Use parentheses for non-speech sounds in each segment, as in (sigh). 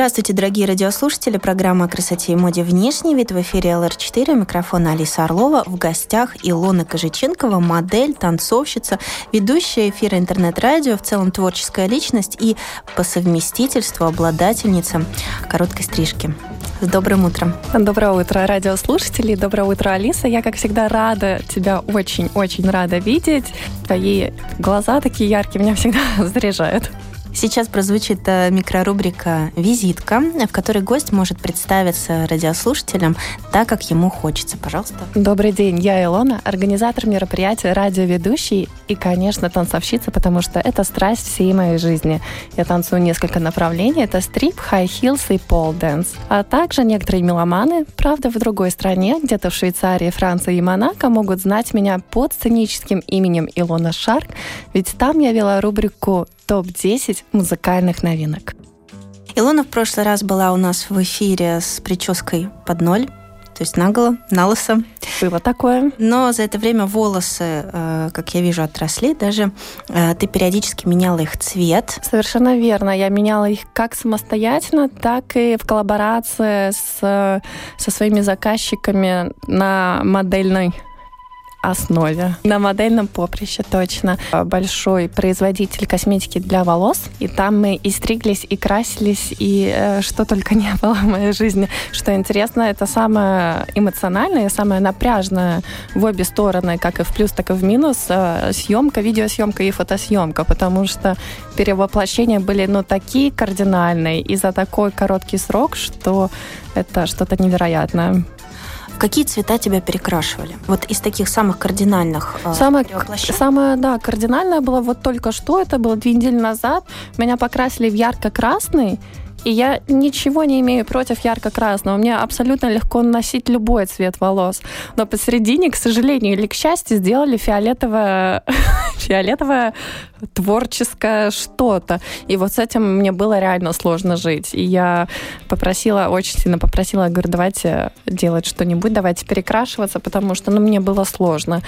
Здравствуйте, дорогие радиослушатели. Программа о красоте и моде «Внешний вид» в эфире ЛР4. Микрофон Алиса Орлова. В гостях Илона Кожиченкова, модель, танцовщица, ведущая эфира интернет-радио, в целом творческая личность и по совместительству обладательница короткой стрижки. С добрым утром. Доброе утро, радиослушатели. Доброе утро, Алиса. Я, как всегда, рада тебя очень-очень рада видеть. Твои глаза такие яркие меня всегда (laughs) заряжают. Сейчас прозвучит э, микрорубрика «Визитка», в которой гость может представиться радиослушателям так, как ему хочется. Пожалуйста. Добрый день, я Илона, организатор мероприятия, радиоведущий и, конечно, танцовщица, потому что это страсть всей моей жизни. Я танцую несколько направлений. Это стрип, high heels и pole dance. А также некоторые меломаны, правда, в другой стране, где-то в Швейцарии, Франции и Монако, могут знать меня под сценическим именем Илона Шарк, ведь там я вела рубрику топ-10 музыкальных новинок. Илона в прошлый раз была у нас в эфире с прической под ноль, то есть наголо, на лысо. Было такое. Но за это время волосы, э, как я вижу, отросли. Даже э, ты периодически меняла их цвет. Совершенно верно. Я меняла их как самостоятельно, так и в коллаборации с, со своими заказчиками на модельной основе. На модельном поприще точно. Большой производитель косметики для волос. И там мы и стриглись, и красились, и э, что только не было в моей жизни. Что интересно, это самое эмоциональное, самое напряжное в обе стороны, как и в плюс, так и в минус, э, съемка, видеосъемка и фотосъемка, потому что перевоплощения были, ну, такие кардинальные и за такой короткий срок, что это что-то невероятное. Какие цвета тебя перекрашивали? Вот из таких самых кардинальных э, самое, самое, да, кардинальное было вот только что, это было две недели назад. Меня покрасили в ярко-красный, и я ничего не имею против ярко-красного. Мне абсолютно легко носить любой цвет волос. Но посередине, к сожалению или к счастью, сделали фиолетовое, (laughs) фиолетовое творческое что-то. И вот с этим мне было реально сложно жить. И я попросила, очень сильно попросила, говорю, давайте делать что-нибудь, давайте перекрашиваться, потому что ну, мне было сложно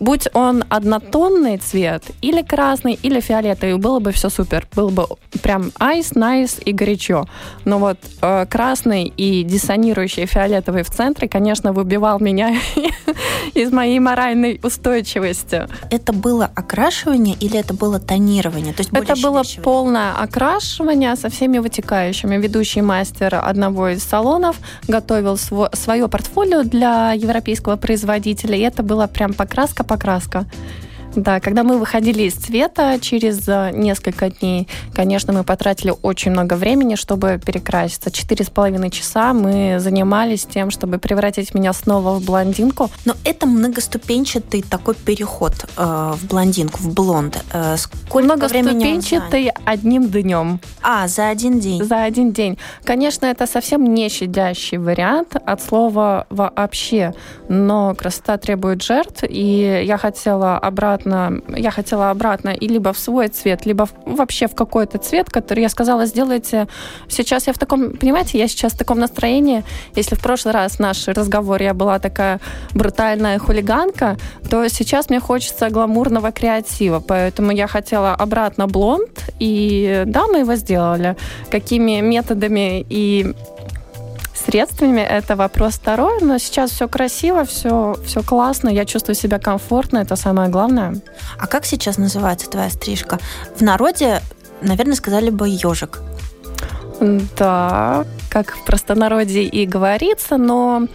будь он однотонный цвет, или красный, или фиолетовый, было бы все супер. Было бы прям айс, найс и горячо. Но вот э, красный и диссонирующий фиолетовый в центре, конечно, выбивал меня (laughs) из моей моральной устойчивости. Это было окрашивание или это было тонирование? То есть это было полное окрашивание со всеми вытекающими. Ведущий мастер одного из салонов готовил сво- свое портфолио для европейского производителя, и это было прям покраска покраска-покраска. Да, когда мы выходили из цвета через э, несколько дней, конечно, мы потратили очень много времени, чтобы перекраситься. Четыре с половиной часа мы занимались тем, чтобы превратить меня снова в блондинку. Но это многоступенчатый такой переход э, в блондинку, в блонд. Э, сколько многоступенчатый одним днем. А, за один день? За один день. Конечно, это совсем не щадящий вариант от слова вообще, но красота требует жертв, и я хотела обратно обратно, я хотела обратно и либо в свой цвет, либо вообще в какой-то цвет, который я сказала, сделайте. Сейчас я в таком, понимаете, я сейчас в таком настроении. Если в прошлый раз наш разговор я была такая брутальная хулиганка, то сейчас мне хочется гламурного креатива, поэтому я хотела обратно блонд, и да, мы его сделали. Какими методами и средствами, это вопрос второй, но сейчас все красиво, все, все классно, я чувствую себя комфортно, это самое главное. А как сейчас называется твоя стрижка? В народе, наверное, сказали бы ежик. Да, как в простонародье и говорится, но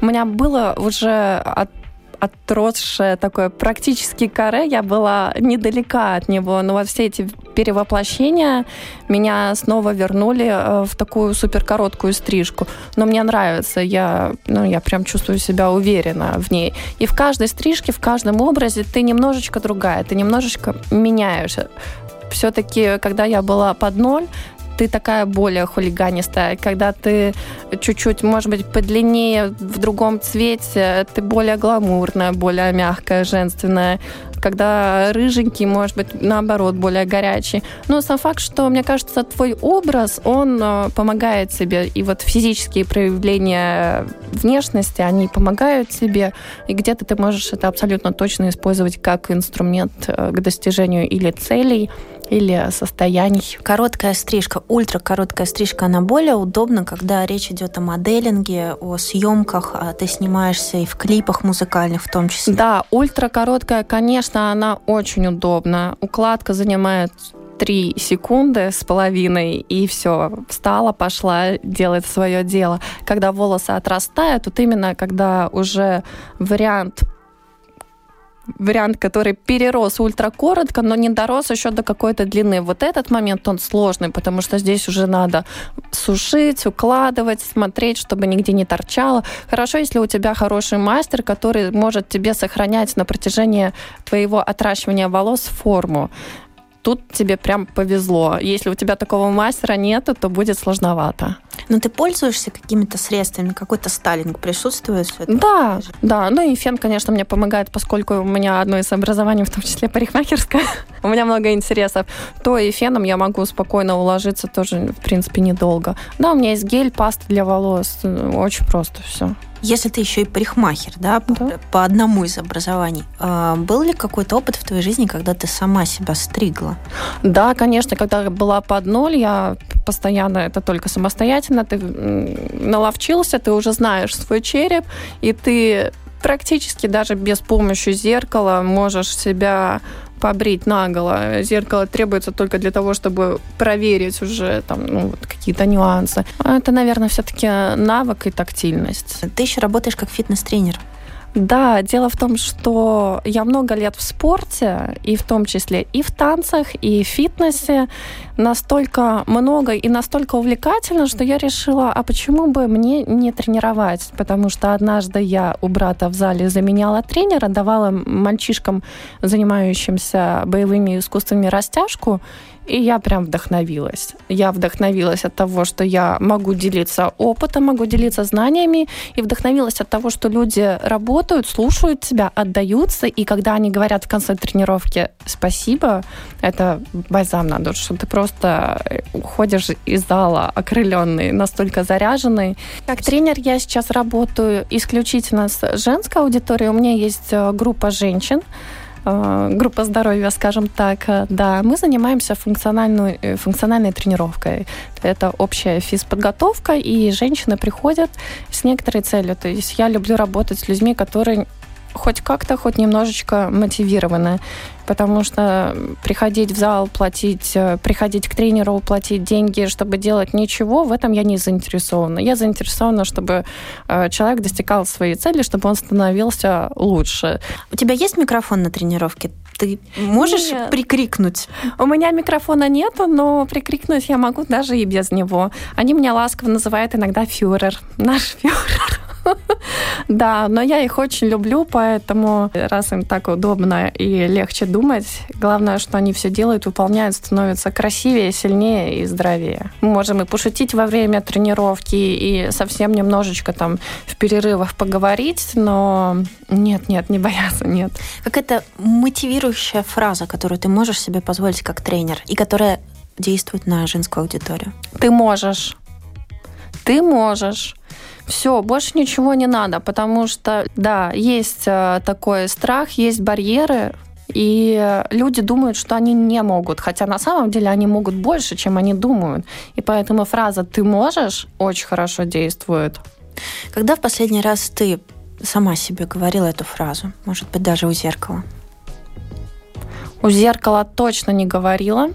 у меня было уже от отросшее такое практически каре, я была недалека от него, но вот все эти перевоплощения меня снова вернули э, в такую супер короткую стрижку. Но мне нравится, я, ну, я прям чувствую себя уверенно в ней. И в каждой стрижке, в каждом образе ты немножечко другая, ты немножечко меняешься все-таки, когда я была под ноль, ты такая более хулиганистая. Когда ты чуть-чуть, может быть, подлиннее, в другом цвете, ты более гламурная, более мягкая, женственная когда рыженький, может быть, наоборот, более горячий. Но сам факт, что, мне кажется, твой образ, он э, помогает тебе. И вот физические проявления внешности, они помогают тебе. И где-то ты можешь это абсолютно точно использовать как инструмент э, к достижению или целей, или состояний. Короткая стрижка, ультракороткая стрижка, она более удобна, когда речь идет о моделинге, о съемках, а ты снимаешься и в клипах музыкальных в том числе. Да, ультракороткая, конечно, она очень удобна. Укладка занимает три секунды с половиной, и все, встала, пошла, делает свое дело. Когда волосы отрастают, вот именно когда уже вариант вариант, который перерос ультракоротко, но не дорос еще до какой-то длины. Вот этот момент, он сложный, потому что здесь уже надо сушить, укладывать, смотреть, чтобы нигде не торчало. Хорошо, если у тебя хороший мастер, который может тебе сохранять на протяжении твоего отращивания волос форму тут тебе прям повезло. Если у тебя такого мастера нету, то будет сложновато. Но ты пользуешься какими-то средствами, какой-то сталинг присутствует? Да, да. Ну и фен, конечно, мне помогает, поскольку у меня одно из образований, (laughs) в том числе парикмахерское. у меня много интересов. То и феном я могу спокойно уложиться тоже, в принципе, недолго. Да, у меня есть гель, паста для волос. Очень просто все. Если ты еще и парикмахер, да, да. По, по одному из образований, э, был ли какой-то опыт в твоей жизни, когда ты сама себя стригла? Да, конечно, когда была под ноль, я постоянно это только самостоятельно, ты наловчился, ты уже знаешь свой череп, и ты практически даже без помощи зеркала можешь себя побрить наголо. Зеркало требуется только для того, чтобы проверить уже там ну, вот какие-то нюансы. Это, наверное, все-таки навык и тактильность. Ты еще работаешь как фитнес-тренер. Да, дело в том, что я много лет в спорте, и в том числе и в танцах, и в фитнесе, настолько много и настолько увлекательно, что я решила, а почему бы мне не тренировать? Потому что однажды я у брата в зале заменяла тренера, давала мальчишкам, занимающимся боевыми искусствами, растяжку, и я прям вдохновилась. Я вдохновилась от того, что я могу делиться опытом, могу делиться знаниями, и вдохновилась от того, что люди работают, слушают тебя, отдаются, и когда они говорят в конце тренировки «спасибо», это бальзам на душу, ты просто уходишь из зала окрыленный, настолько заряженный. Как тренер я сейчас работаю исключительно с женской аудиторией. У меня есть э, группа женщин, Э, группа здоровья, скажем так, э, да, мы занимаемся функциональной, э, функциональной тренировкой. Это общая физподготовка, и женщины приходят с некоторой целью. То есть я люблю работать с людьми, которые хоть как-то, хоть немножечко мотивированы потому что приходить в зал, платить, э, приходить к тренеру, платить деньги, чтобы делать ничего, в этом я не заинтересована. Я заинтересована, чтобы э, человек достигал своей цели, чтобы он становился лучше. У тебя есть микрофон на тренировке? Ты можешь нет. прикрикнуть? У меня микрофона нету, но прикрикнуть я могу даже и без него. Они меня ласково называют иногда фюрер. Наш фюрер. Да, но я их очень люблю, поэтому раз им так удобно и легче думать, главное, что они все делают, выполняют, становятся красивее, сильнее и здоровее. Мы можем и пошутить во время тренировки, и совсем немножечко там в перерывах поговорить, но нет, нет, не бояться, нет. Какая-то мотивирующая фраза, которую ты можешь себе позволить как тренер, и которая действует на женскую аудиторию? Ты можешь. Ты можешь. Все, больше ничего не надо, потому что, да, есть э, такой страх, есть барьеры, и люди думают, что они не могут, хотя на самом деле они могут больше, чем они думают. И поэтому фраза «ты можешь» очень хорошо действует. Когда в последний раз ты сама себе говорила эту фразу? Может быть, даже у зеркала? У зеркала точно не говорила.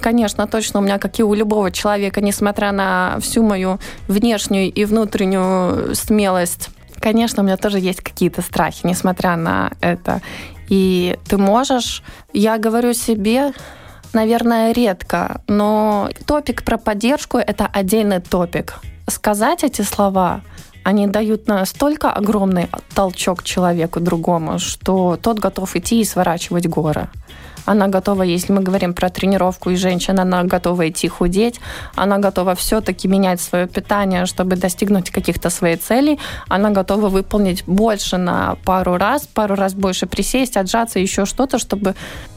Конечно, точно у меня, как и у любого человека, несмотря на всю мою внешнюю и внутреннюю смелость, конечно, у меня тоже есть какие-то страхи, несмотря на это. И ты можешь, я говорю себе, наверное, редко, но топик про поддержку – это отдельный топик. Сказать эти слова они дают настолько огромный толчок человеку другому, что тот готов идти и сворачивать горы. Она готова, если мы говорим про тренировку и женщина, она готова идти худеть, она готова все-таки менять свое питание, чтобы достигнуть каких-то своих целей, она готова выполнить больше на пару раз, пару раз больше присесть, отжаться, еще что-то, чтобы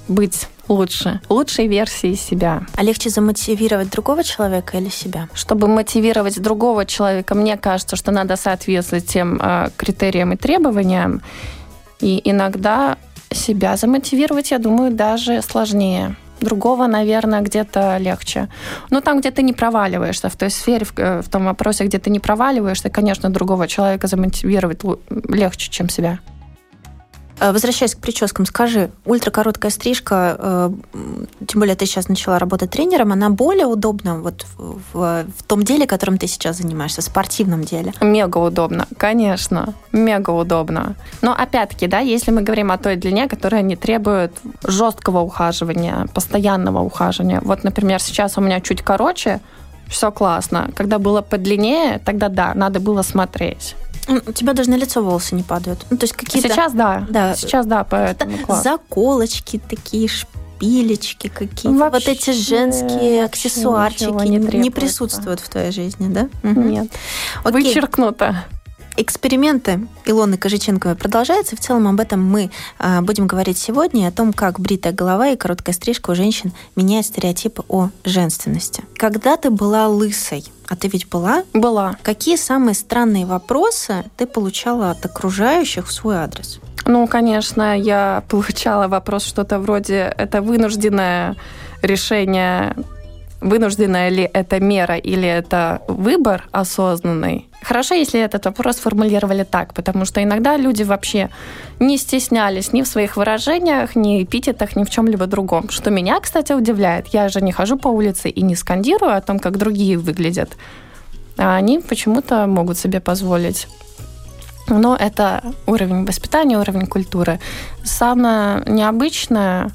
быть лучше, лучшей версией себя. А легче замотивировать другого человека или себя? Чтобы мотивировать другого человека, мне кажется, что надо соответствовать тем э, критериям и требованиям. И иногда себя замотивировать, я думаю, даже сложнее. Другого, наверное, где-то легче. Но там, где ты не проваливаешься, в той сфере, э, в том вопросе, где ты не проваливаешься, конечно, другого человека замотивировать легче, чем себя. Э, возвращаясь к прическам, скажи, ультракороткая стрижка, э, тем более ты сейчас начала работать тренером, она более удобна вот в, в, в том деле, которым ты сейчас занимаешься, спортивном деле? Мега удобно, конечно, мега удобно. Но опять-таки, да, если мы говорим о той длине, которая не требует жесткого ухаживания, постоянного ухаживания. Вот, например, сейчас у меня чуть короче, все классно. Когда было подлиннее, тогда да, надо было смотреть. У тебя даже на лицо волосы не падают. Ну, то есть какие-то... Сейчас да. да. Сейчас да, поэтому класс. Заколочки такие, шпилечки какие-то. Вот эти женские аксессуарчики не, не присутствуют в твоей жизни, да? Нет. Окей. Вычеркнуто. Эксперименты Илоны Кожиченковой продолжаются. В целом об этом мы а, будем говорить сегодня, о том, как бритая голова и короткая стрижка у женщин меняют стереотипы о женственности. Когда ты была лысой, а ты ведь была? Была. Какие самые странные вопросы ты получала от окружающих в свой адрес? Ну, конечно, я получала вопрос что-то вроде «это вынужденное решение вынужденная ли это мера или это выбор осознанный. Хорошо, если этот вопрос формулировали так, потому что иногда люди вообще не стеснялись ни в своих выражениях, ни эпитетах, ни в чем-либо другом. Что меня, кстати, удивляет. Я же не хожу по улице и не скандирую о том, как другие выглядят. А они почему-то могут себе позволить но это уровень воспитания, уровень культуры. Самое необычное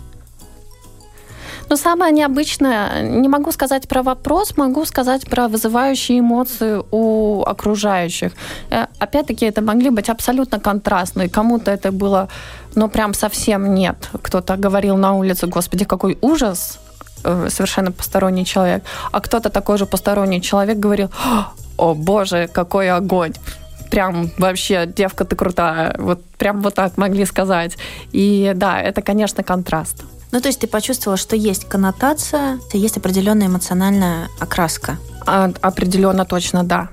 но самое необычное, не могу сказать про вопрос, могу сказать про вызывающие эмоции у окружающих. Э, опять-таки, это могли быть абсолютно контрастные. Кому-то это было, ну, прям совсем нет. Кто-то говорил на улице, господи, какой ужас, э, совершенно посторонний человек. А кто-то такой же посторонний человек говорил, о боже, какой огонь прям вообще, девка, ты крутая. Вот прям вот так могли сказать. И да, это, конечно, контраст. Ну, то есть ты почувствовала, что есть коннотация, есть определенная эмоциональная окраска. А, определенно точно, да.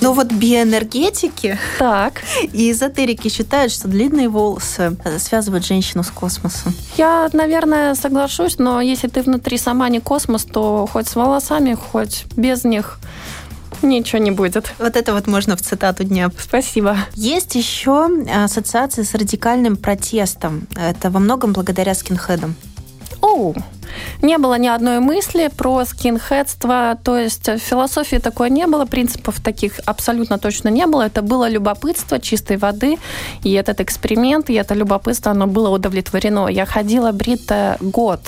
Ну вот биоэнергетики так. (laughs) и эзотерики считают, что длинные волосы связывают женщину с космосом. Я, наверное, соглашусь, но если ты внутри сама не космос, то хоть с волосами, хоть без них Ничего не будет. Вот это вот можно в цитату дня. Спасибо. Есть еще ассоциации с радикальным протестом. Это во многом благодаря скинхедам. Оу, не было ни одной мысли про скинхедство, то есть философии такое не было, принципов таких абсолютно точно не было. Это было любопытство чистой воды, и этот эксперимент, и это любопытство, оно было удовлетворено. Я ходила брита год,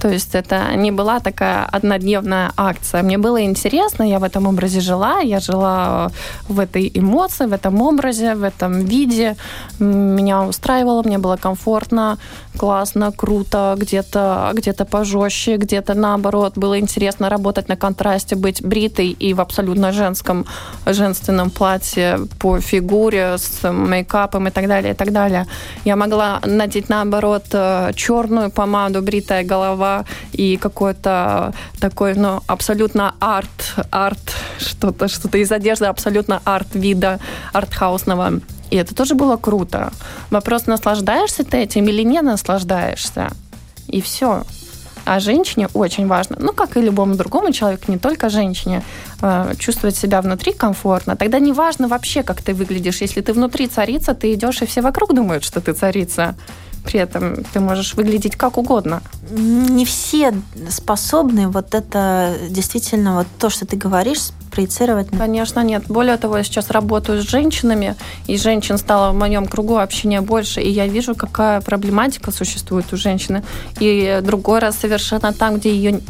то есть это не была такая однодневная акция. Мне было интересно, я в этом образе жила, я жила в этой эмоции, в этом образе, в этом виде. Меня устраивало, мне было комфортно, классно, круто, где-то где пожестче, где-то наоборот. Было интересно работать на контрасте, быть бритой и в абсолютно женском, женственном платье по фигуре с мейкапом и так далее, и так далее. Я могла надеть наоборот э, черную помаду, бритая голова, и какой-то такой, ну, абсолютно арт, арт, что-то, что-то из одежды абсолютно арт вида, артхаусного. И это тоже было круто. Вопрос, наслаждаешься ты этим или не наслаждаешься? И все. А женщине очень важно, ну, как и любому другому человеку, не только женщине, э, чувствовать себя внутри комфортно. Тогда не важно вообще, как ты выглядишь. Если ты внутри царица, ты идешь, и все вокруг думают, что ты царица. При этом ты можешь выглядеть как угодно. Не все способны вот это действительно вот то, что ты говоришь, проецировать. Конечно, нет. Более того, я сейчас работаю с женщинами, и женщин стало в моем кругу общения больше, и я вижу, какая проблематика существует у женщины. И другой раз совершенно там, где ее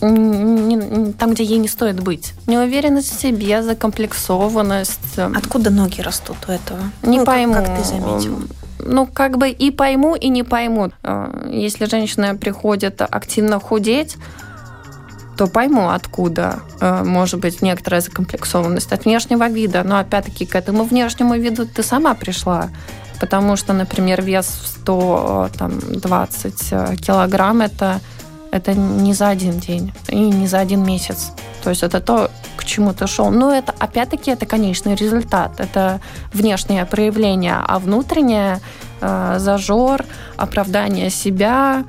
там, где ей не стоит быть. Неуверенность в себе, закомплексованность. Откуда ноги растут у этого? Не ну, пойму. Как, как ты заметил? Ну, как бы и пойму, и не пойму. Э, если женщина приходит активно худеть, то пойму, откуда э, может быть некоторая закомплексованность от внешнего вида. Но опять-таки к этому внешнему виду ты сама пришла. Потому что, например, вес в 120 э, килограмм это, это не за один день и не за один месяц. То есть это то, к чему ты шел. Но это, опять-таки, это конечный результат. Это внешнее проявление, а внутреннее э, зажор, оправдание себя,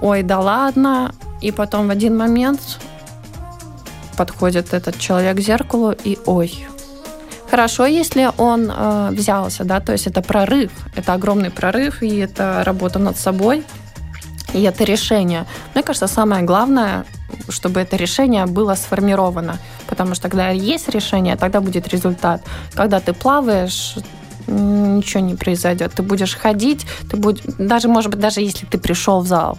ой, да ладно. И потом в один момент подходит этот человек к зеркалу и ой. Хорошо, если он э, взялся, да, то есть это прорыв, это огромный прорыв, и это работа над собой, и это решение. Мне кажется, самое главное, чтобы это решение было сформировано, потому что когда есть решение, тогда будет результат. Когда ты плаваешь, ничего не произойдет. Ты будешь ходить, ты будешь, даже, может быть, даже если ты пришел в зал,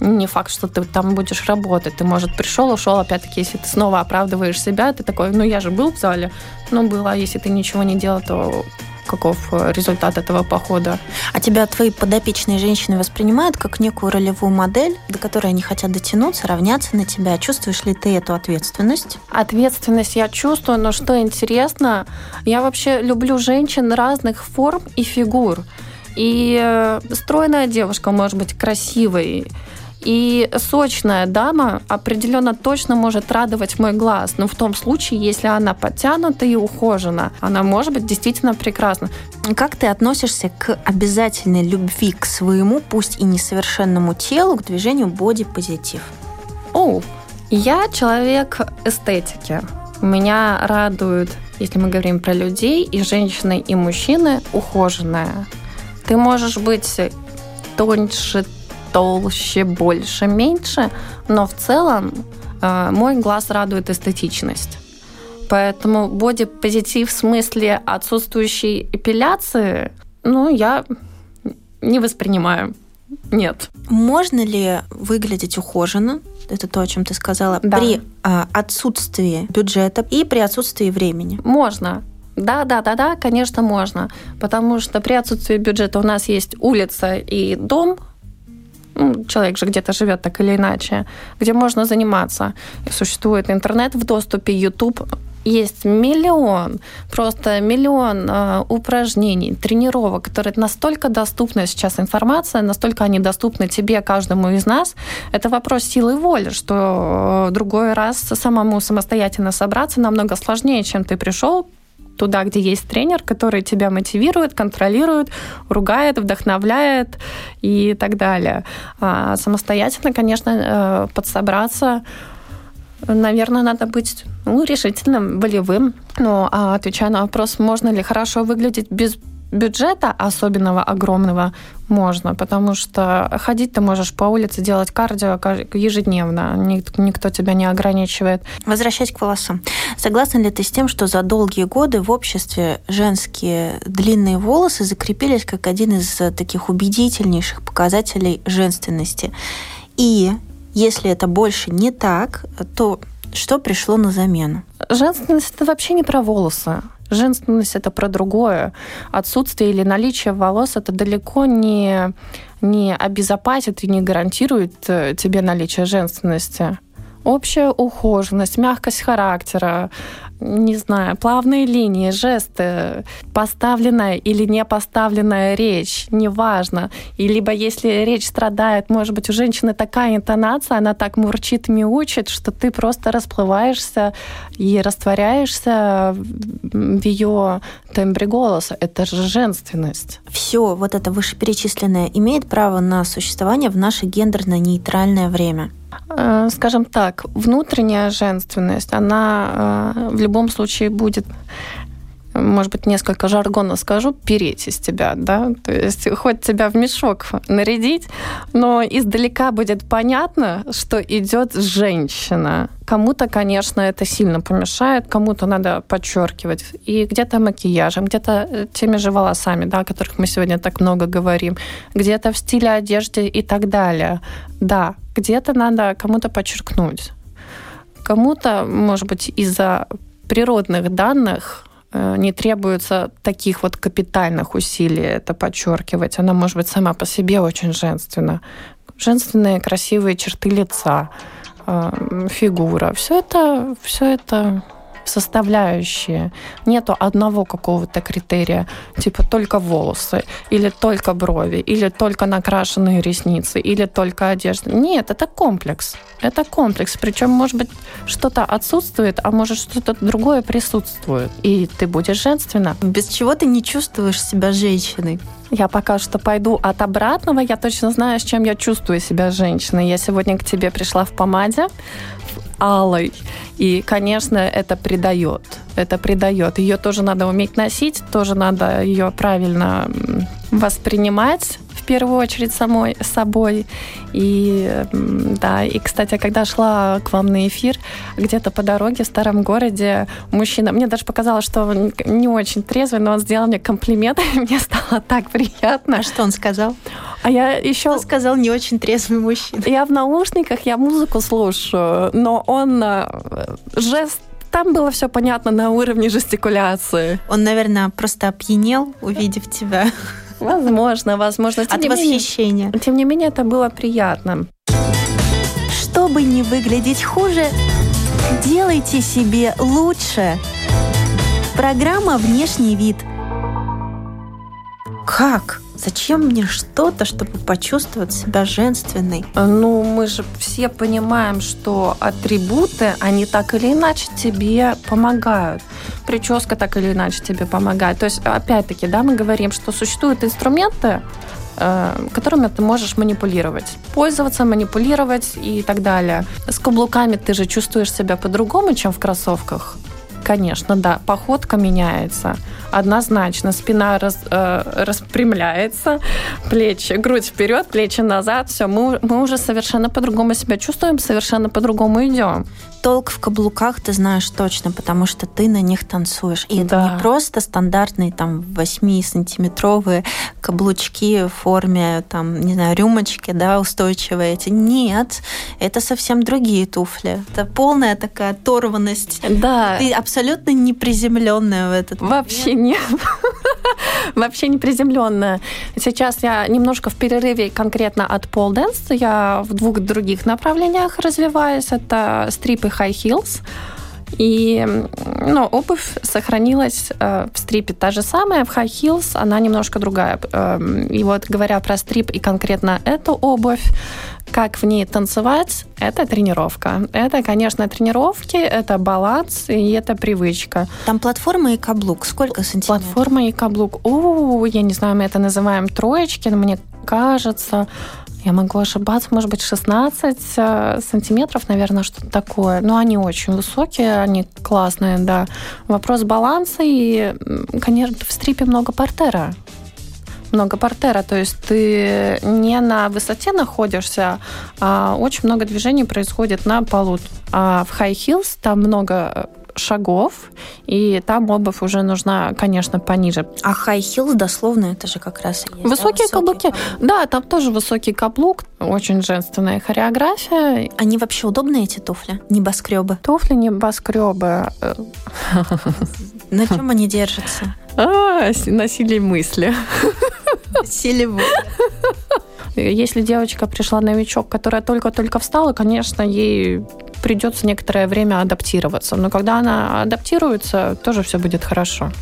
не факт, что ты там будешь работать. Ты, может, пришел, ушел, опять-таки, если ты снова оправдываешь себя, ты такой, ну, я же был в зале, ну, было, если ты ничего не делал, то каков э, результат этого похода. А тебя твои подопечные женщины воспринимают как некую ролевую модель, до которой они хотят дотянуться, равняться на тебя? Чувствуешь ли ты эту ответственность? Ответственность я чувствую, но что интересно, я вообще люблю женщин разных форм и фигур. И э, стройная девушка может быть красивой, и сочная дама определенно точно может радовать мой глаз. Но в том случае, если она подтянута и ухожена, она может быть действительно прекрасна. Как ты относишься к обязательной любви к своему, пусть и несовершенному телу, к движению бодипозитив? О, я человек эстетики. Меня радует, если мы говорим про людей, и женщины, и мужчины, ухоженная. Ты можешь быть тоньше, толще, больше, меньше, но в целом э, мой глаз радует эстетичность. Поэтому бодипозитив в смысле отсутствующей эпиляции, ну, я не воспринимаю. Нет. Можно ли выглядеть ухоженно? Это то, о чем ты сказала. Да. При а, отсутствии бюджета и при отсутствии времени. Можно. Да, да, да, да, конечно, можно. Потому что при отсутствии бюджета у нас есть улица и дом, ну, человек же где-то живет так или иначе, где можно заниматься. Существует интернет в доступе, YouTube, есть миллион, просто миллион э, упражнений, тренировок, которые настолько доступна сейчас информация, настолько они доступны тебе, каждому из нас. Это вопрос силы воли, что другой раз самому самостоятельно собраться намного сложнее, чем ты пришел туда, где есть тренер, который тебя мотивирует, контролирует, ругает, вдохновляет и так далее. А самостоятельно, конечно, э, подсобраться Наверное, надо быть ну, решительным, волевым. Но а, отвечая на вопрос, можно ли хорошо выглядеть без бюджета особенного, огромного, можно, потому что ходить ты можешь по улице, делать кардио ежедневно, никто тебя не ограничивает. Возвращаясь к волосам. Согласна ли ты с тем, что за долгие годы в обществе женские длинные волосы закрепились как один из таких убедительнейших показателей женственности? И если это больше не так, то что пришло на замену? Женственность это вообще не про волосы. Женственность это про другое. Отсутствие или наличие волос это далеко не, не обезопасит и не гарантирует э, тебе наличие женственности. Общая ухоженность, мягкость характера, не знаю, плавные линии, жесты, поставленная или не поставленная речь, неважно. И либо если речь страдает, может быть, у женщины такая интонация, она так мурчит, мяучит, что ты просто расплываешься и растворяешься в ее тембре голоса. Это же женственность. Все вот это вышеперечисленное имеет право на существование в наше гендерно-нейтральное время. Э, скажем так, внутренняя женственность, она э, в любом случае будет может быть, несколько жаргона скажу, переть из тебя, да, то есть хоть тебя в мешок нарядить, но издалека будет понятно, что идет женщина. Кому-то, конечно, это сильно помешает, кому-то надо подчеркивать. И где-то макияжем, где-то э, теми же волосами, да, о которых мы сегодня так много говорим, где-то в стиле одежды и так далее. Да, где-то надо кому-то подчеркнуть. Кому-то, может быть, из-за природных данных э, не требуется таких вот капитальных усилий это подчеркивать. Она может быть сама по себе очень женственна. Женственные красивые черты лица, э, фигура. Все это, все это составляющие. Нету одного какого-то критерия, типа только волосы, или только брови, или только накрашенные ресницы, или только одежда. Нет, это комплекс. Это комплекс. Причем, может быть, что-то отсутствует, а может, что-то другое присутствует. И ты будешь женственна. Без чего ты не чувствуешь себя женщиной? Я пока что пойду от обратного. Я точно знаю, с чем я чувствую себя женщиной. Я сегодня к тебе пришла в помаде, алой. И, конечно, это придает. Это придает. Ее тоже надо уметь носить, тоже надо ее правильно воспринимать первую очередь самой собой. И да, и, кстати, когда шла к вам на эфир, где-то по дороге в старом городе мужчина, мне даже показалось, что он не очень трезвый, но он сделал мне комплимент, (laughs) и мне стало так приятно. А что он сказал? А я еще... Он сказал не очень трезвый мужчина. Я в наушниках, я музыку слушаю, но он э, жест там было все понятно на уровне жестикуляции. Он, наверное, просто опьянел, увидев тебя. Возможно, возможно. Тем От восхищения. Менее, тем не менее, это было приятно. Чтобы не выглядеть хуже, делайте себе лучше. Программа «Внешний вид». Как? Зачем мне что-то, чтобы почувствовать себя женственной? Ну, мы же все понимаем, что атрибуты, они так или иначе тебе помогают. Прическа так или иначе тебе помогает. То есть, опять-таки, да, мы говорим, что существуют инструменты, э, которыми ты можешь манипулировать. Пользоваться, манипулировать и так далее. С каблуками ты же чувствуешь себя по-другому, чем в кроссовках. Конечно, да. Походка меняется. Однозначно. Спина раз, э, распрямляется, плечи, грудь вперед, плечи назад. Все, мы, мы уже совершенно по-другому себя чувствуем, совершенно по-другому идем толк в каблуках ты знаешь точно, потому что ты на них танцуешь. И да. это не просто стандартные там 8-сантиметровые каблучки в форме там, не знаю, рюмочки, да, устойчивые эти. Нет, это совсем другие туфли. Это полная такая оторванность. Да. Ты абсолютно не приземленная в этот Вообще нет. Вообще не (laughs) приземленная. Сейчас я немножко в перерыве конкретно от pole dance. Я в двух других направлениях развиваюсь. Это стрип и high heels. И ну, обувь сохранилась э, в стрипе та же самая, в high heels она немножко другая. Э, и вот говоря про стрип и конкретно эту обувь, как в ней танцевать, это тренировка. Это, конечно, тренировки, это баланс и это привычка. Там платформа и каблук. Сколько сантиметров? Платформа и каблук. О, я не знаю, мы это называем троечки, но мне кажется, я могу ошибаться, может быть, 16 э, сантиметров, наверное, что-то такое. Но они очень высокие, они классные, да. Вопрос баланса и, конечно, в стрипе много портера много портера, то есть ты не на высоте находишься, а очень много движений происходит на полу. А в high heels там много шагов, и там обувь уже нужна, конечно, пониже. А high heels дословно это же как раз и есть, Высокие да, каблуки. Каблук. Да, там тоже высокий каблук, очень женственная хореография. Они вообще удобные, эти туфли? Небоскребы? Туфли небоскребы. На чем они держатся? (laughs) А, на силе мысли. Силе воли. Если девочка пришла новичок, которая только-только встала, конечно, ей придется некоторое время адаптироваться. Но когда она адаптируется, тоже все будет хорошо.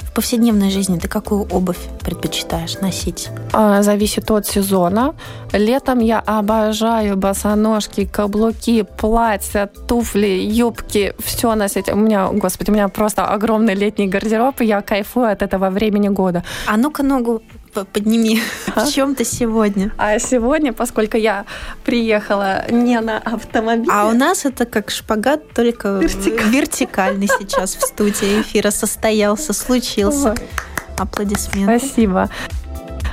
В повседневной жизни ты какую обувь предпочитаешь носить? А, зависит от сезона. Летом я обожаю босоножки, каблуки, платья, туфли, юбки, все носить. У меня, господи, у меня просто огромный летний гардероб, и я кайфую от этого времени года. А ну-ка ногу подними. А? В чем ты сегодня? А сегодня, поскольку я приехала не на автомобиле. А у нас это как шпагат, только Вертикаль. вертикальный сейчас в студии эфира состоялся, случился. Аплодисменты. Спасибо.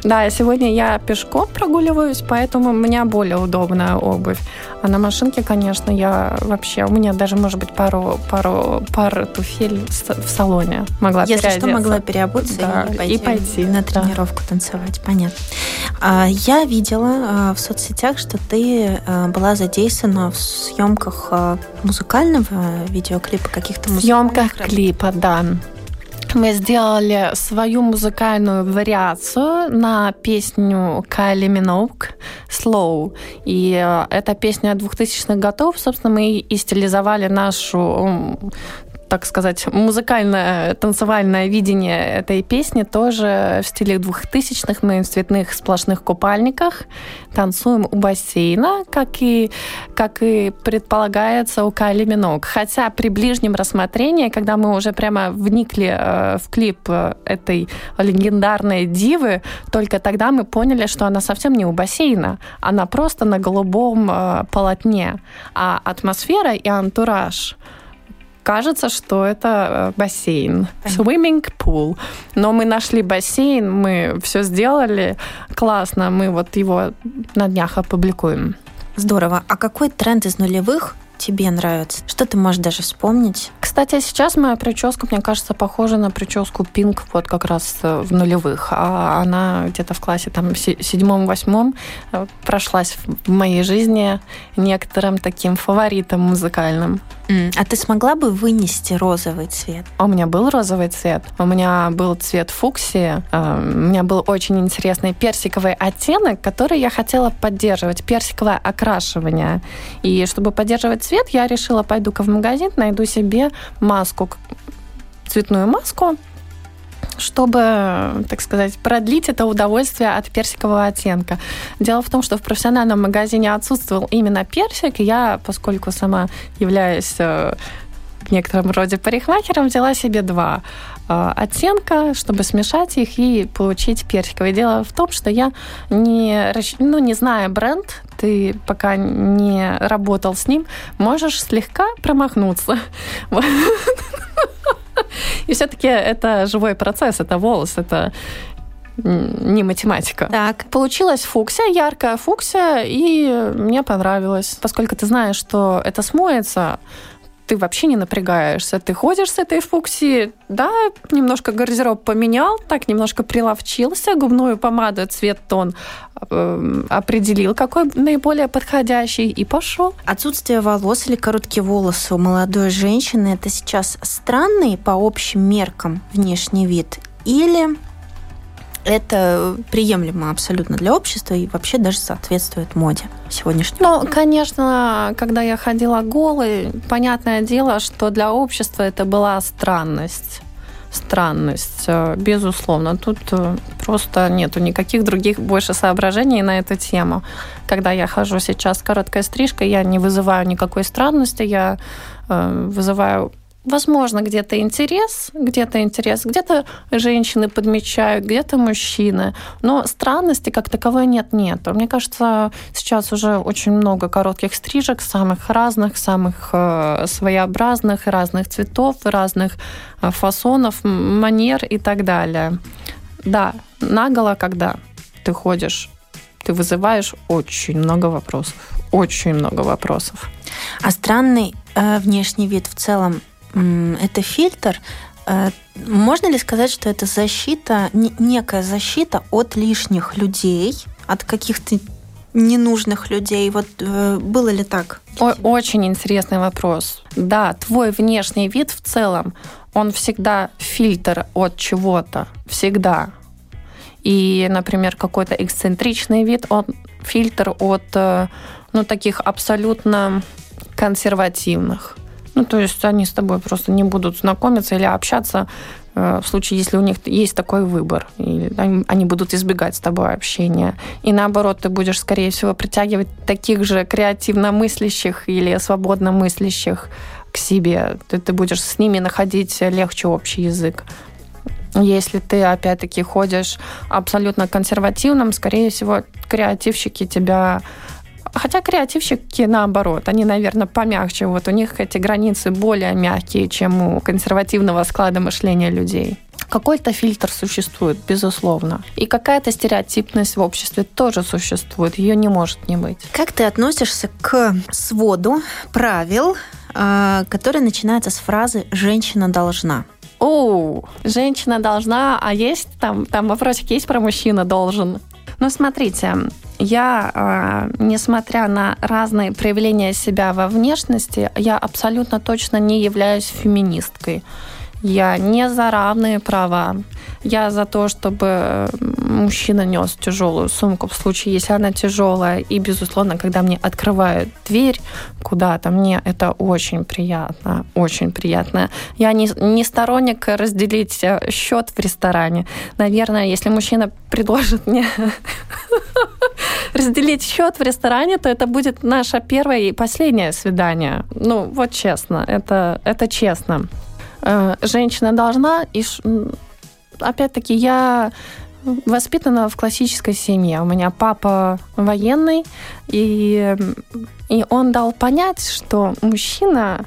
Да, сегодня я пешком прогуливаюсь, поэтому у меня более удобная обувь. А на машинке, конечно, я вообще... У меня даже, может быть, пару, пару пар туфель в салоне могла Если что, могла переобуться да, и, пойти и пойти на тренировку да. танцевать. Понятно. А, я видела а, в соцсетях, что ты а, была задействована в съемках музыкального видеоклипа каких-то музыкальных. съемках клипа, да. Мы сделали свою музыкальную вариацию на песню Кайли Миноук «Slow». И э, эта песня 2000-х годов, собственно, мы и стилизовали нашу так сказать, музыкальное, танцевальное видение этой песни тоже в стиле двухтысячных. Мы в цветных сплошных купальниках танцуем у бассейна, как и, как и предполагается у Кайли Минок. Хотя при ближнем рассмотрении, когда мы уже прямо вникли э, в клип э, этой легендарной дивы, только тогда мы поняли, что она совсем не у бассейна, она просто на голубом э, полотне. А атмосфера и антураж – кажется, что это э, бассейн, swimming pool. Но мы нашли бассейн, мы все сделали классно, мы вот его на днях опубликуем. Здорово. А какой тренд из нулевых тебе нравится? Что ты можешь даже вспомнить? Кстати, сейчас моя прическа, мне кажется, похожа на прическу Пинк вот как раз э, в нулевых. А она где-то в классе там седьмом-восьмом э, прошлась в моей жизни некоторым таким фаворитом музыкальным. А ты смогла бы вынести розовый цвет? У меня был розовый цвет. У меня был цвет фуксии. Э, у меня был очень интересный персиковый оттенок, который я хотела поддерживать. Персиковое окрашивание. И чтобы поддерживать цвет, я решила, пойду-ка в магазин, найду себе маску, цветную маску, чтобы, так сказать, продлить это удовольствие от персикового оттенка. Дело в том, что в профессиональном магазине отсутствовал именно персик, я, поскольку сама являюсь э, в некотором роде парикмахером, взяла себе два э, оттенка, чтобы смешать их и получить персиковый. Дело в том, что я не, ну, не зная бренд, ты пока не работал с ним, можешь слегка промахнуться. (laughs) (laughs) И все-таки это живой процесс, это волос, это не математика. Так. Получилась фуксия, яркая фуксия, и мне понравилось. Поскольку ты знаешь, что это смоется, ты вообще не напрягаешься. Ты ходишь с этой фуксией, да, немножко гардероб поменял, так немножко приловчился, губную помаду, цвет, тон э, определил, какой наиболее подходящий, и пошел. Отсутствие волос или короткие волосы у молодой женщины – это сейчас странный по общим меркам внешний вид или это приемлемо абсолютно для общества и вообще даже соответствует моде сегодняшней. Ну, конечно, когда я ходила голой, понятное дело, что для общества это была странность странность, э, безусловно. Тут э, просто нету никаких других больше соображений на эту тему. Когда я хожу сейчас с короткой стрижкой, я не вызываю никакой странности, я э, вызываю возможно, где-то интерес, где-то интерес, где-то женщины подмечают, где-то мужчины. Но странности как таковой нет, нет. Мне кажется, сейчас уже очень много коротких стрижек, самых разных, самых э, своеобразных, разных цветов, разных э, фасонов, манер и так далее. Да, наголо, когда ты ходишь, ты вызываешь очень много вопросов. Очень много вопросов. А странный э, внешний вид в целом это фильтр. Э, можно ли сказать, что это защита, некая защита от лишних людей, от каких-то ненужных людей? Вот э, было ли так? очень интересный вопрос. Да, твой внешний вид в целом, он всегда фильтр от чего-то. Всегда. И, например, какой-то эксцентричный вид, он фильтр от э, ну, таких абсолютно консервативных. Ну, то есть они с тобой просто не будут знакомиться или общаться э, в случае, если у них есть такой выбор. И они будут избегать с тобой общения. И наоборот, ты будешь, скорее всего, притягивать таких же креативно мыслящих или свободно мыслящих к себе. Ты, ты будешь с ними находить легче общий язык. Если ты, опять-таки, ходишь абсолютно консервативным, скорее всего, креативщики тебя Хотя креативщики наоборот, они, наверное, помягче. Вот у них эти границы более мягкие, чем у консервативного склада мышления людей. Какой-то фильтр существует, безусловно. И какая-то стереотипность в обществе тоже существует. Ее не может не быть. Как ты относишься к своду правил, а, которые начинаются с фразы «женщина должна»? О, женщина должна, а есть там, там вопросик есть про мужчина должен. Ну, смотрите, я, а, несмотря на разные проявления себя во внешности, я абсолютно точно не являюсь феминисткой. Я не за равные права. Я за то, чтобы мужчина нес тяжелую сумку в случае, если она тяжелая. И, безусловно, когда мне открывают дверь куда-то, мне это очень приятно, очень приятно. Я не, не сторонник разделить э, счет в ресторане. Наверное, если мужчина предложит мне (laughs) разделить счет в ресторане, то это будет наше первое и последнее свидание. Ну, вот честно, это, это честно. Э, женщина должна, и опять-таки я воспитана в классической семье. У меня папа военный, и, и он дал понять, что мужчина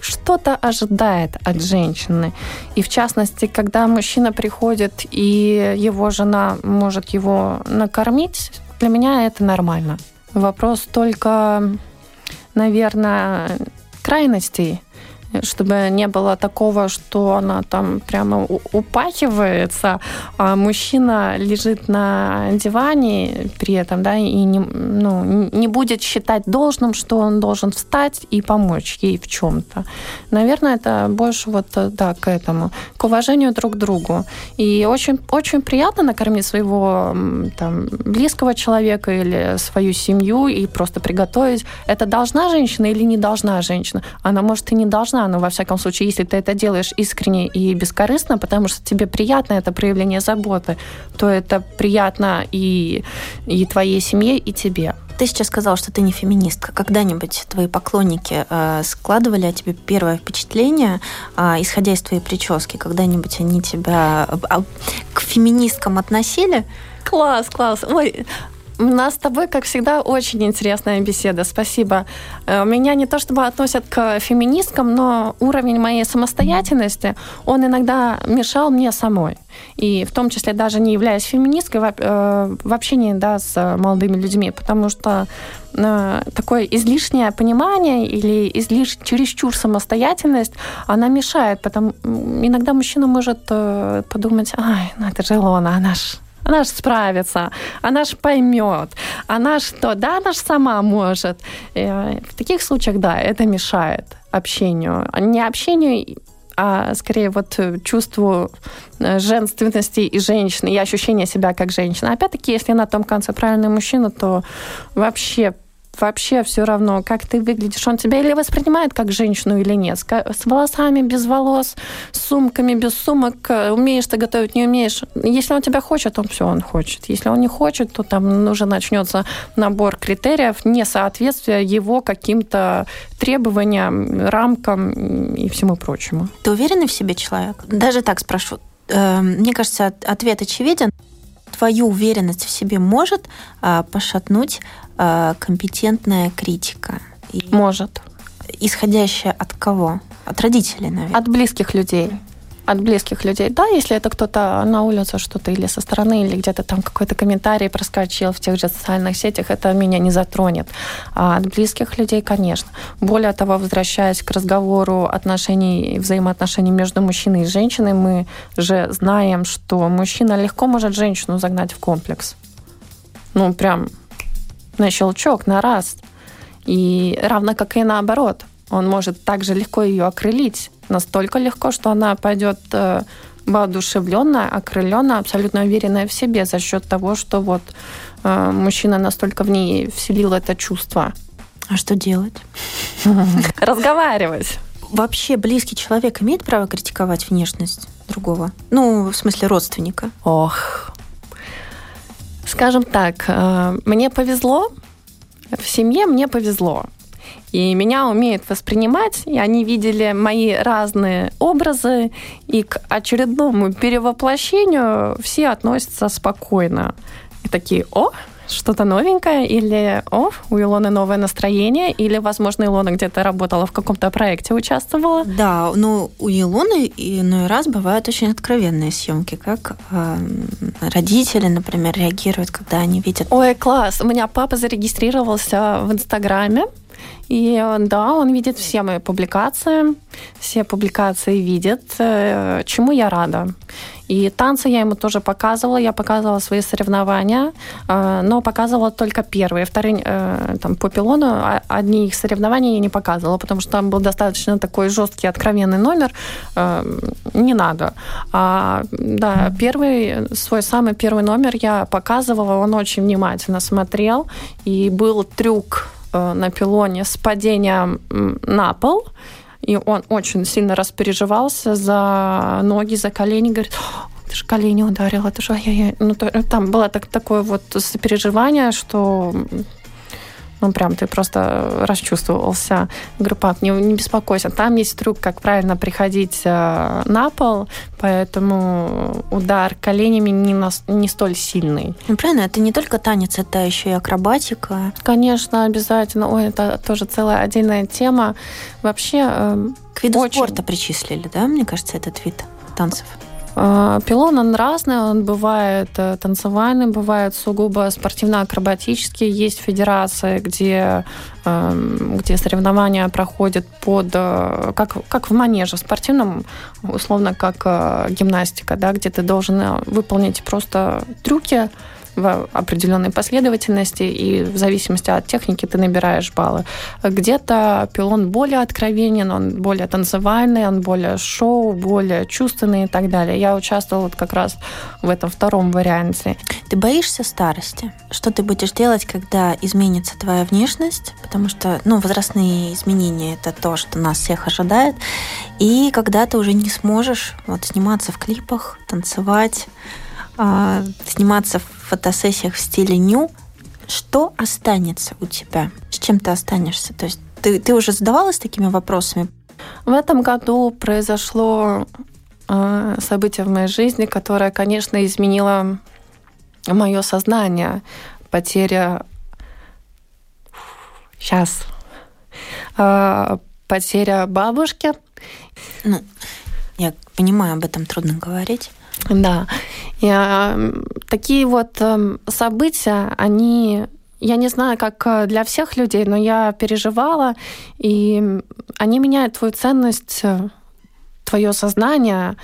что-то ожидает от женщины. И в частности, когда мужчина приходит, и его жена может его накормить, для меня это нормально. Вопрос только, наверное, крайностей чтобы не было такого, что она там прямо упахивается, а мужчина лежит на диване при этом, да, и не, ну, не будет считать должным, что он должен встать и помочь ей в чем-то. Наверное, это больше вот, да, к этому, к уважению друг к другу. И очень, очень приятно накормить своего там, близкого человека или свою семью и просто приготовить. Это должна женщина или не должна женщина? Она, может, и не должна должна, но во всяком случае, если ты это делаешь искренне и бескорыстно, потому что тебе приятно это проявление заботы, то это приятно и, и твоей семье, и тебе. Ты сейчас сказал, что ты не феминистка. Когда-нибудь твои поклонники э, складывали о тебе первое впечатление, э, исходя из твоей прически? Когда-нибудь они тебя э, к феминисткам относили? Класс, класс. Ой, у нас с тобой, как всегда, очень интересная беседа. Спасибо. Э, меня не то чтобы относят к феминисткам, но уровень моей самостоятельности, он иногда мешал мне самой. И в том числе даже не являясь феминисткой э, в общении да, с молодыми людьми, потому что э, такое излишнее понимание или излиш... чересчур самостоятельность, она мешает. Потому иногда мужчина может подумать, ай, ну это же Илона, она ж она же справится, она же поймет, она что, да, она же сама может. И в таких случаях, да, это мешает общению. Не общению, а скорее вот чувству э, женственности и женщины, и ощущения себя как женщины. Опять-таки, если на том конце правильный мужчина, то вообще вообще все равно, как ты выглядишь. Он тебя или воспринимает как женщину или нет. С волосами, без волос, с сумками, без сумок. Э, умеешь ты готовить, не умеешь. Если он тебя хочет, он все, он хочет. Если он не хочет, то там уже начнется набор критериев, несоответствия его каким-то требованиям, рамкам и всему прочему. Ты уверенный в себе человек? Даже так спрошу. Эм, мне кажется, ответ очевиден твою уверенность в себе может а, пошатнуть а, компетентная критика? И может. Исходящая от кого? От родителей, наверное. От близких людей от близких людей. Да, если это кто-то на улице что-то или со стороны, или где-то там какой-то комментарий проскочил в тех же социальных сетях, это меня не затронет. А от близких людей, конечно. Более того, возвращаясь к разговору отношений, взаимоотношений между мужчиной и женщиной, мы же знаем, что мужчина легко может женщину загнать в комплекс. Ну, прям на щелчок, на раз. И равно как и наоборот. Он может также легко ее окрылить настолько легко, что она пойдет э, воодушевленная, окрыленная, абсолютно уверенная в себе за счет того, что вот э, мужчина настолько в ней вселил это чувство. А что делать? (laughs) Разговаривать. Вообще близкий человек имеет право критиковать внешность другого? Ну, в смысле родственника. Ох. Скажем так, э, мне повезло, в семье мне повезло. И меня умеют воспринимать, и они видели мои разные образы, и к очередному перевоплощению все относятся спокойно. И такие, о, что-то новенькое, или о, у Илоны новое настроение, или, возможно, Илона где-то работала в каком-то проекте, участвовала. Да, но у Илоны иной раз бывают очень откровенные съемки, как э, родители, например, реагируют, когда они видят. Ой, класс! У меня папа зарегистрировался в Инстаграме, И да, он видит все мои публикации, все публикации видит, э, чему я рада. И танцы я ему тоже показывала, я показывала свои соревнования, э, но показывала только первые. Вторые, э, там, по пилону, а одни их соревнования я не показывала, потому что там был достаточно такой жесткий, откровенный номер. Не надо. А, да, первый, свой самый первый номер я показывала, он очень внимательно смотрел, и был трюк на пилоне с падением на пол, и он очень сильно распереживался за ноги, за колени, говорит, ты же колени ударил, это же ай-яй-яй. Ну, то, там было так, такое вот сопереживание, что ну, прям ты просто расчувствовался. Говорю, пап, не, не беспокойся, там есть трюк, как правильно приходить э, на пол, поэтому удар коленями не, на, не столь сильный. Ну, правильно, это не только танец, это еще и акробатика. Конечно, обязательно. Ой, это тоже целая отдельная тема. Вообще... Э, К виду очень... спорта причислили, да, мне кажется, этот вид танцев? А, пилон, он разный, он бывает э, танцевальный, бывает сугубо спортивно-акробатический. Есть федерации, где, эм, где соревнования проходят под, э, как, как в манеже, в спортивном, условно, как э, гимнастика, да, где ты должен выполнить просто трюки, в определенной последовательности, и в зависимости от техники ты набираешь баллы. Где-то пилон более откровенен, он более танцевальный, он более шоу, более чувственный и так далее. Я участвовала как раз в этом втором варианте. Ты боишься старости? Что ты будешь делать, когда изменится твоя внешность? Потому что, ну, возрастные изменения – это то, что нас всех ожидает. И когда ты уже не сможешь вот, сниматься в клипах, танцевать, а, сниматься в фотосессиях в стиле ню, что останется у тебя? С чем ты останешься? То есть ты, ты уже задавалась такими вопросами? В этом году произошло э, событие в моей жизни, которое, конечно, изменило мое сознание. Потеря... Сейчас. Э, потеря бабушки. Ну, я понимаю, об этом трудно говорить. Да. И, э, такие вот э, события, они я не знаю, как э, для всех людей, но я переживала, и они меняют твою ценность, э, твое сознание,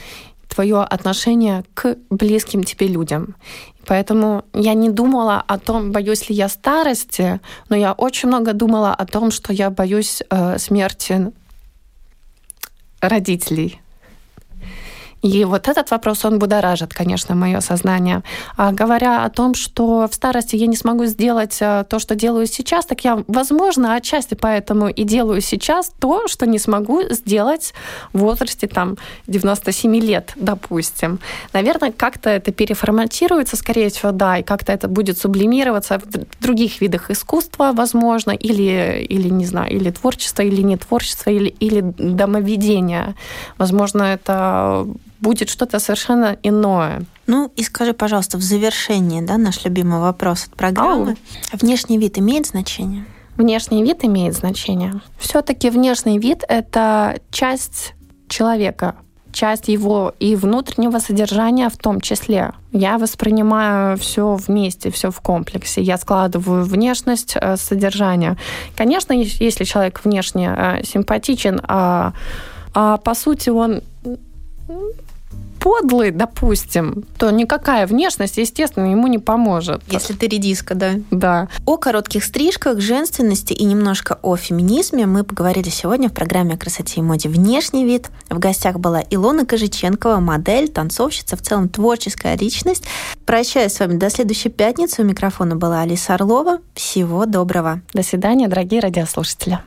твое отношение к близким тебе людям. Поэтому я не думала о том, боюсь ли я старости, но я очень много думала о том, что я боюсь э, смерти родителей. И вот этот вопрос, он будоражит, конечно, мое сознание. А говоря о том, что в старости я не смогу сделать э, то, что делаю сейчас, так я, возможно, отчасти поэтому и делаю сейчас то, что не смогу сделать в возрасте там 97 лет, допустим. Наверное, как-то это переформатируется, скорее всего, да, и как-то это будет сублимироваться в других видах искусства, возможно, или, или не знаю, или творчество, или не творчество, или, или домоведение. Возможно, это будет что-то совершенно иное. Ну и скажи, пожалуйста, в завершении, да, наш любимый вопрос от программы. Ау. Внешний вид имеет значение? Внешний вид имеет значение. Все-таки внешний вид это часть человека, часть его и внутреннего содержания в том числе. Я воспринимаю все вместе, все в комплексе. Я складываю внешность, э, содержание. Конечно, если человек внешне э, симпатичен, а, а по сути он подлый, допустим, то никакая внешность, естественно, ему не поможет. Если ты редиска, да. Да. О коротких стрижках, женственности и немножко о феминизме мы поговорили сегодня в программе о красоте и моде «Внешний вид». В гостях была Илона Кожиченкова, модель, танцовщица, в целом творческая личность. Прощаюсь с вами до следующей пятницы. У микрофона была Алиса Орлова. Всего доброго. До свидания, дорогие радиослушатели.